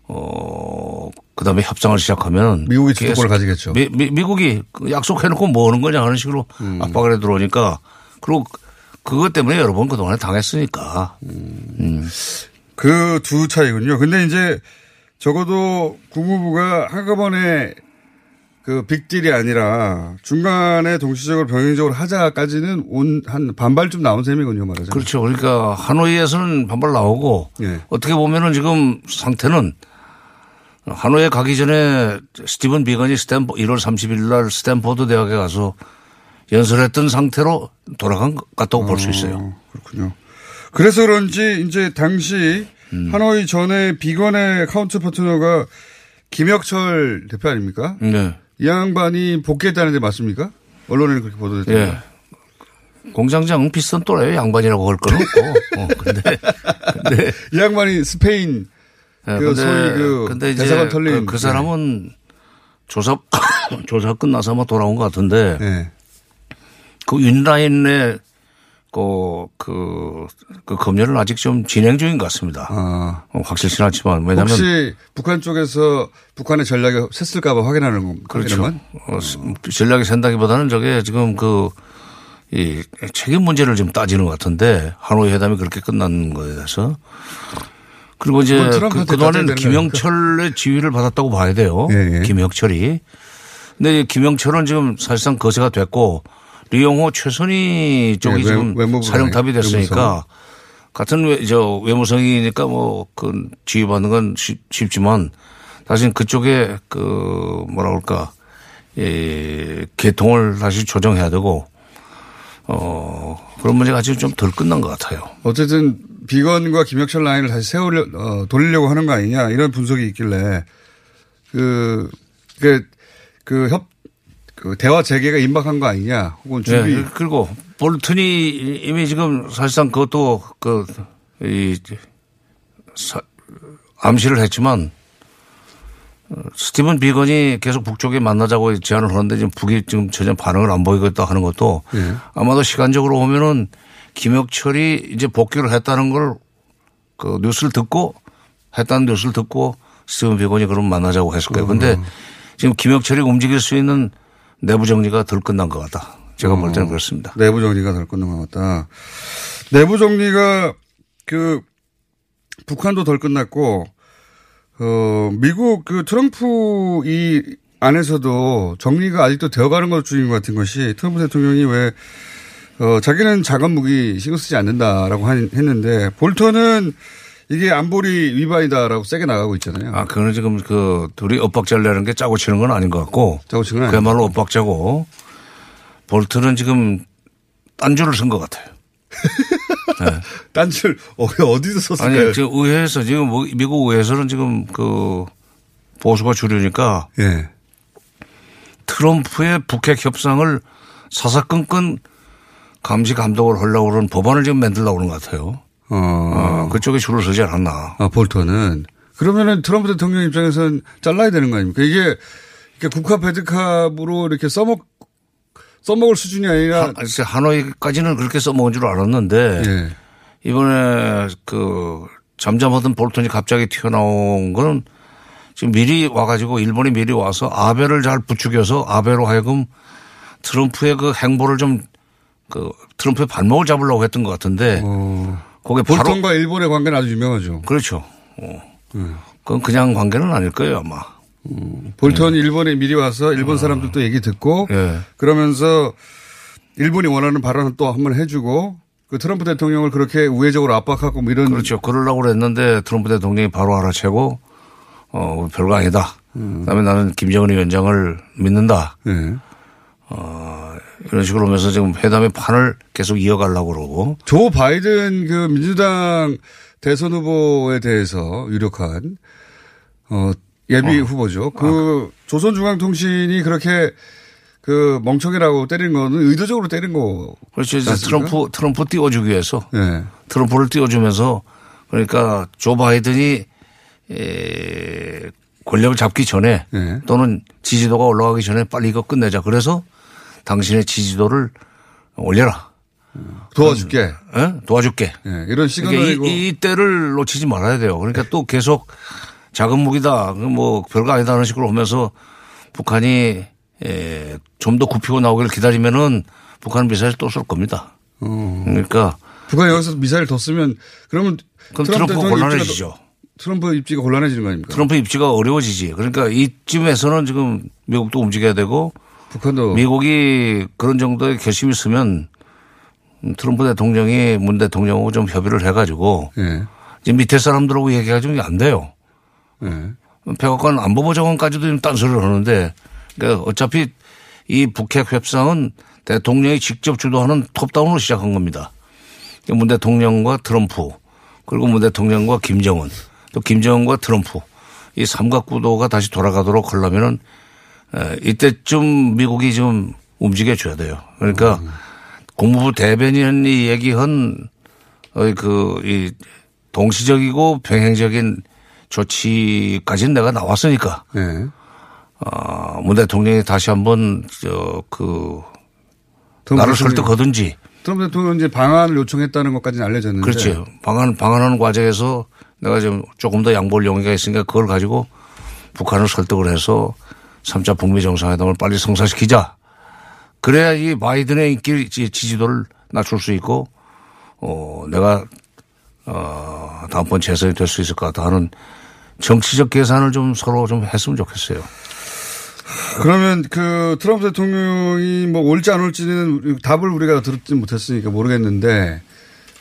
어 그다음에 협상을 시작하면 미국이 주도권을 가지겠죠. 미, 미, 국이 약속해 놓고 뭐 하는 거냐 하는 식으로 음. 압박을 해 들어오니까 그리고 그것 때문에 여러 번 그동안에 당했으니까. 음. 그두 차이군요. 근데 이제 적어도 국무부가 한꺼번에 그 빅딜이 아니라 중간에 동시적으로 병행적으로 하자까지는 온 한 반발쯤 나온 셈이군요, 말하자면. 그렇죠. 그러니까 하노이에서는 반발 나오고 예. 어떻게 보면은 지금 상태는 하노이에 가기 전에 스티븐 비건이 스탠포 1월 30일 날 스탠포드 대학에 가서 연설했던 상태로 돌아간 것 같다고 볼수 있어요. 그렇군요. 그래서 그런지 이제 당시 음. 하노이 전에 비건의 counter partner가 김혁철 대표 아닙니까? 네. 이 양반이 복귀했다는데 맞습니까? 언론에는 그렇게 보도됐죠. 예. 공장장 비슷한 또래 양반이라고 할 건 없고. 어, 근데, 근데. [LAUGHS] 이 양반이 스페인 예, 그 소위 그 근데 이제 대사관 털린 네. 그, 그 사람은 조사, [COUGHS] 조사 끝나서 아마 돌아온 것 같은데. 네. 그 윤라인의 그, 그, 그 검열은 아직 좀 진행 중인 것 같습니다. 어, 확실치는 않지만 왜냐면. 혹시 북한 쪽에서 북한의 전략이 샜을까봐 확인하는 겁니까? 그렇죠. 어, 전략이 샌다기보다는 저게 지금 그, 이 책임 문제를 지금 따지는 것 같은데 하노이 회담이 그렇게 끝난 거에 대해서 그리고 이제 그, 되는 김영철의 지위를 받았다고 봐야 돼요. 예, 예. 김영철이. 근데 김영철은 지금 사실상 거세가 됐고 리용호 최선희 쪽이 예, 외- 지금 외무부 사령탑이 됐으니까 외무성. 같은 외, 저 외무성이니까 뭐 그 지휘받는 건 쉽, 쉽지만 사실 그쪽에 그 뭐라 그럴까 예, 계통을 다시 조정해야 되고 어 그런 문제가 아직 좀 덜 끝난 것 같아요. 어쨌든 비건과 김혁철 라인을 다시 세우려 어, 돌리려고 하는 거 아니냐 이런 분석이 있길래 그, 그, 그 협, 그 대화 재개가 임박한 거 아니냐 혹은 준비. 네, 그리고 볼튼이 이미 지금 사실상 그것도 그, 이, 사, 암시를 했지만 어, 스티븐 비건이 계속 북쪽에 만나자고 제안을 하는데 지금 북이 지금 전혀 반응을 안 보이고 있다 하는 것도 예. 아마도 시간적으로 보면은 김혁철이 이제 복귀를 했다는 걸 그 뉴스를 듣고 했다는 뉴스를 듣고 스티븐 비건이 그럼 만나자고 했을 거예요. 근데 지금 김혁철이 움직일 수 있는 내부 정리가 덜 끝난 것 같다. 제가 볼 때는 그렇습니다. 내부 정리가 덜 끝난 것 같다. 내부 정리가 그 북한도 덜 끝났고 어 미국 그 트럼프 이 안에서도 정리가 아직도 되어가는 것 중인 것 같은 것이 트럼프 대통령이 왜 어, 자기는 작은 무기 신경 쓰지 않는다라고 한- 했는데 볼턴은 이게 안보리 위반이다라고 세게 나가고 있잖아요. 아, 그거는 지금 그 둘이 엇박자를 내는 게 짜고 치는 건 아닌 것 같고. 짜고 치는 건 그야말로 엇박자고. 볼트는 지금 딴 줄을 쓴 것 같아요. [LAUGHS] 딴줄 어, 어디서 썼을까요? 아니, 지금 의회에서 지금 뭐 미국 의회에서는 지금 그 보수가 주류니까. 예. 트럼프의 북핵 협상을 사사건건 감시 감독을 하려고 그러는 법안을 지금 만들려고 그러는 것 같아요. 어. 그쪽에 줄을 서지 않았나. 아, 볼턴은. 그러면은 트럼프 대통령 입장에서는 잘라야 되는 거 아닙니까? 이게, 이게 국화 배드캅으로 이렇게 써먹, 써먹을 수준이 아니라. 한, 진짜 하노이까지는 그렇게 써먹은 줄 알았는데 예. 이번에 그 잠잠하던 볼턴이 갑자기 튀어나온 거는 지금 미리 와가지고 일본이 미리 와서 아베를 잘 부추겨서 아베로 하여금 트럼프의 그 행보를 좀 그 트럼프의 발목을 잡으려고 했던 것 같은데 거기에 바로 어. 볼턴과 일본의 관계는 아주 유명하죠. 그렇죠. 어. 그건 그냥 관계는 아닐 거예요 아마. 볼턴이 일본에 미리 와서 일본 사람들도 얘기 듣고 예. 그러면서 일본이 원하는 발언을 또 한 번 해주고 그 트럼프 대통령을 그렇게 우회적으로 압박하고 뭐 이런. 그렇죠. 그러려고 그랬는데 트럼프 대통령이 바로 알아채고 어 별거 아니다. 그다음에 나는 김정은 위원장을 믿는다. 예. 어 이런 식으로 하면서 지금 회담의 판을 계속 이어가려고 그러고. 조 바이든 그 민주당 대선 후보에 대해서 유력한 어 예비 후보죠. 그 조선중앙통신이 그렇게 그 멍청이라고 때린 거는 의도적으로 때린 거. 그렇죠. 이제? 트럼프 트럼프 띄워주기 위해서 예. 트럼프를 띄워주면서 그러니까 조 바이든이 에 권력을 잡기 전에 예. 또는 지지도가 올라가기 전에 빨리 이거 끝내자. 그래서 당신의 지지도를 올려라. 도와줄게. 예? 도와줄게. 예. 이런 시그널이고. 그러니까 이, 이 때를 놓치지 말아야 돼요. 그러니까 또 계속 작은 무기다. 그뭐 별거 아니다 하는 식으로 하면서 북한이 좀더 굽히고 나오기를 기다리면은 북한은 미사일 또 쏠 겁니다. 그러니까 북한이 여기서 미사일 더 쓰면 그러면 그럼 트럼프 트럼프 대통령 곤란해지죠. 입지가, 트럼프 입지가 곤란해지는 거 아닙니까? 트럼프 입지가 어려워지지. 그러니까 이쯤에서는 지금 미국도 움직여야 되고 북한도 미국이 그런 정도의 결심이 있으면 트럼프 대통령이 문 대통령하고 좀 협의를 해가지고 예. 지금 밑에 사람들하고 얘기가지고 안 돼요. 예. 백악관 안보보좌관까지도 지금 딴소리를 하는데 그러니까 어차피 이 북핵 협상은 대통령이 직접 주도하는 톱다운으로 시작한 겁니다. 문 대통령과 트럼프 그리고 문 대통령과 김정은 또 김정은과 트럼프 이 삼각구도가 다시 돌아가도록 하려면은 에, 이때쯤 미국이 좀 움직여 줘야 돼요. 그러니까 국무부 대변인이 얘기한 그 이 동시적이고 병행적인 조치까지는 내가 나왔으니까. 네. 어, 문 대통령이 다시 한번 저그 트럼프 나를 설득하든지 트럼프 대통령 이제 방안을 요청했다는 것까지는 알려졌는데. 그렇죠. 방한, 방한하는 과정에서 내가 좀 조금 더 양보할 용의가 있으니까 그걸 가지고 북한을 설득을 해서 3차 북미 정상회담을 빨리 성사시키자. 그래야 이 바이든의 인기 지- 지지도를 낮출 수 있고, 어, 내가, 어, 다음번 재선이 될 수 있을 것 같다 하는 정치적 계산을 좀 서로 좀 했으면 좋겠어요. 그러면 그 트럼프 대통령이 뭐 올지 안 올지는 답을 우리가 들었지 못했으니까 모르겠는데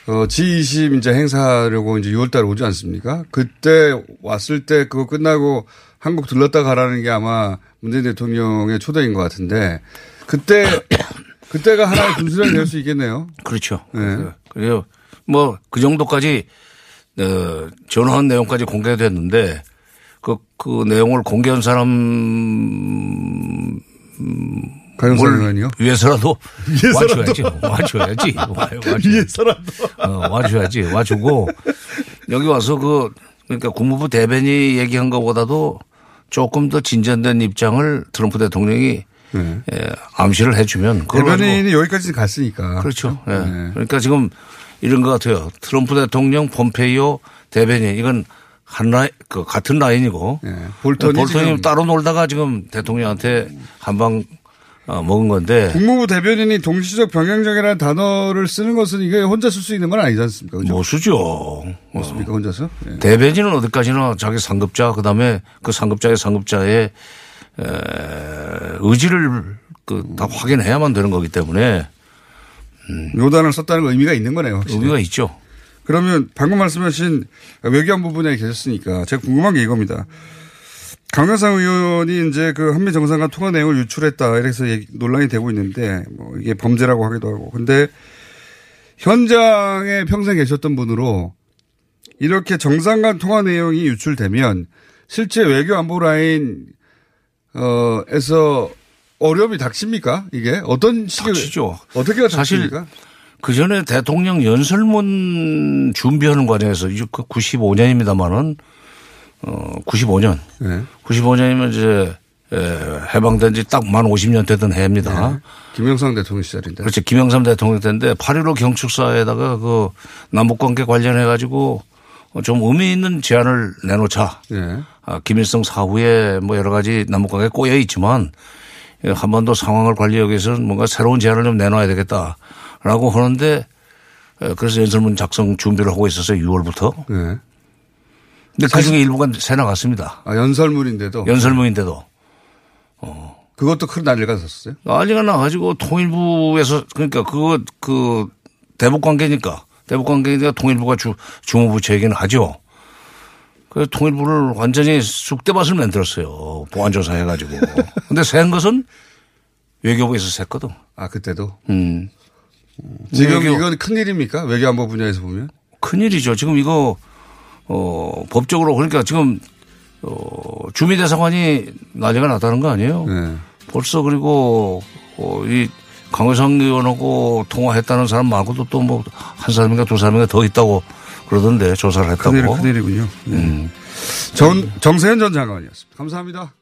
어, G20 이제 행사하려고 이제 6월 달에 오지 않습니까? 그때 왔을 때 그거 끝나고 한국 들렀다 가라는 게 아마 문재인 대통령의 초대인 것 같은데 그때 [COUGHS] 그때가 하나의 분수령이 될 수 있겠네요. 그렇죠. 네. 그래요. 뭐 그 정도까지 어, 전화한 내용까지 공개됐는데 그, 그 내용을 공개한 사람 뭘 의원이요? [LAUGHS] 위해서라도. 와줘야지. 와줘야지. 와- 와줘야지. [LAUGHS] 위해서라도. 어, 와줘야지. 와주고 여기 와서 그 그러니까 국무부 대변이 얘기한 것보다도 조금 더 진전된 입장을 트럼프 대통령이 예, 암시를 해주면 네. 대변인이 여기까지 갔으니까. 그렇죠. 예. 그러니까 지금 이런 것 같아요. 트럼프 대통령, 폼페이오 대변인 이건 한 라인, 그 같은 라인이고 예. 볼턴이 볼턴이 지금- 따로 놀다가 지금 대통령한테 한방 어, 먹은 건데 국무부 대변인이 동시적 병행적이라는 단어를 쓰는 것은 이게 혼자 쓸 수 있는 건 아니지 않습니까? 그죠? 못 쓰죠. 맞습니까? 혼자서? 예. 대변인은 어디까지나 자기 상급자 그다음에 그 상급자의 상급자의 에, 의지를 그 다 확인해야만 되는 거기 때문에 요단을 썼다는 건 의미가 있는 거네요. 확실히. 의미가 있죠. 그러면 방금 말씀하신 외교안보 분야에 계셨으니까 제가 궁금한 게 이겁니다. 강영상 의원이 이제 그 한미 정상간 통화 내용을 유출했다 이래서 논란이 되고 있는데 뭐 이게 범죄라고 하기도 하고 근데 현장에 평생 계셨던 분으로 이렇게 정상 간 통화 내용이 유출되면 실제 외교 안보 라인 어에서 어려움이 닥칩니까? 이게 어떤 식의 닥치죠. 어떻게 사실 닥칩니까? 그 전에 대통령 연설문 준비하는 과정에서 이제 그 95년입니다만은 어 95년, 네. 95년이면 이제 에, 해방된 지 딱 만 50년 되던 해입니다. 네. 김영삼 대통령 시절인데. 그렇죠. 김영삼 대통령 때인데 8.15 경축사에다가 그 남북관계 관련해 가지고 좀 의미 있는 제안을 내놓자. 네. 아, 김일성 사후에 뭐 여러 가지 남북관계 꼬여 있지만 한반도 상황을 관리하기 위해서는 뭔가 새로운 제안을 좀 내놔야 되겠다라고 하는데 에, 그래서 연설문 작성 준비를 하고 있었어요. 6월부터. 네. 근데 그 중에 일부가 새 나갔습니다. 아, 연설문인데도. 연설문인데도. 그것도 큰 난리가 났었어요. 난리가 나가지고 통일부에서 그러니까 그거 그 대북 관계니까 대북 관계니까 통일부가 주 주무부처 얘기는 하죠. 그래서 통일부를 완전히 쑥대밭을 만들었어요. 보안조사 해가지고. [LAUGHS] 근데 새한 것은 외교부에서 샜거든. 아, 그때도? 음. 지금 외교- 이건 큰일입니까? 외교안보 분야에서 보면? 큰일이죠. 지금 이거, 어, 법적으로 그러니까 지금, 어, 주미대사관이 난리가 났다는 거 아니에요? 네. 벌써 그리고, 어, 이 강효상 의원하고 통화했다는 사람 말고도 또 뭐 한 사람인가 두 사람인가 더 있다고 그러던데 조사를 했다고. 큰일, 큰일이군요. 네. 전, 정세현 전 장관이었습니다. 감사합니다.